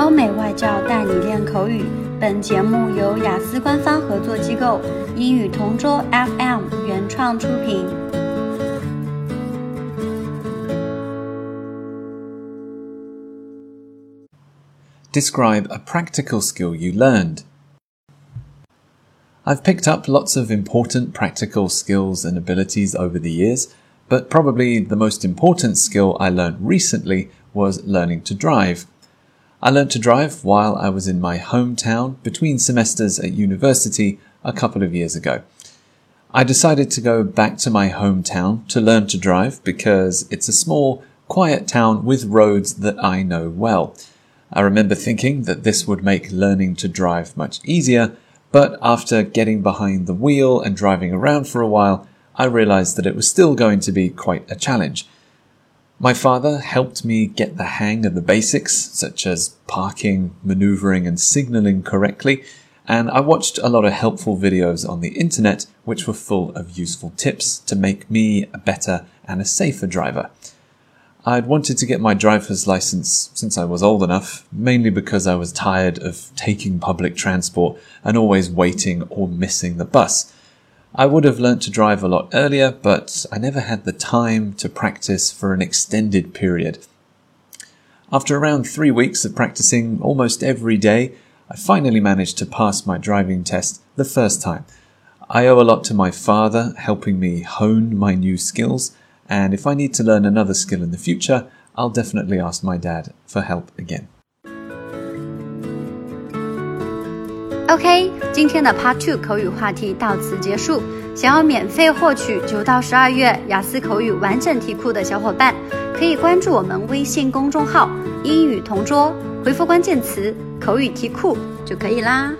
欧美外教带你练口语。本节目由雅思官方合作机构英语同桌 FM 原创出品。Describe a practical skill you learned. I've picked up lots of important practical skills and abilities over the years, but probably the most important skill I learned recently was learning to drive. I learned to drive while I was in my hometown between semesters at university a couple of years ago. I decided to go back to my hometown to learn to drive because it's a small, quiet town with roads that I know well. I remember thinking that this would make learning to drive much easier, but after getting behind the wheel and driving around for a while, I realized that it was still going to be quite a challenge. My father helped me get the hang of the basics, such as parking, maneuvering, and signaling correctly, and I watched a lot of helpful videos on the internet which were full of useful tips to make me a better and a safer driver. I'd wanted to get my driver's license since I was old enough, mainly because I was tired of taking public transport and always waiting or missing the bus. I would have learnt to drive a lot earlier, but I never had the time to practice for an extended period. After around three weeks of practicing almost every day, I finally managed to pass my driving test the first time. I owe a lot to my father helping me hone my new skills, and if I need to learn another skill in the future, I'll definitely ask my dad for help again. OK，今天的 Part Two 口语话题到此结束。想要免费获取九到十二月雅思口语完整题库的小伙伴，可以关注我们微信公众号“英语同桌”，回复关键词“口语题库”就可以啦。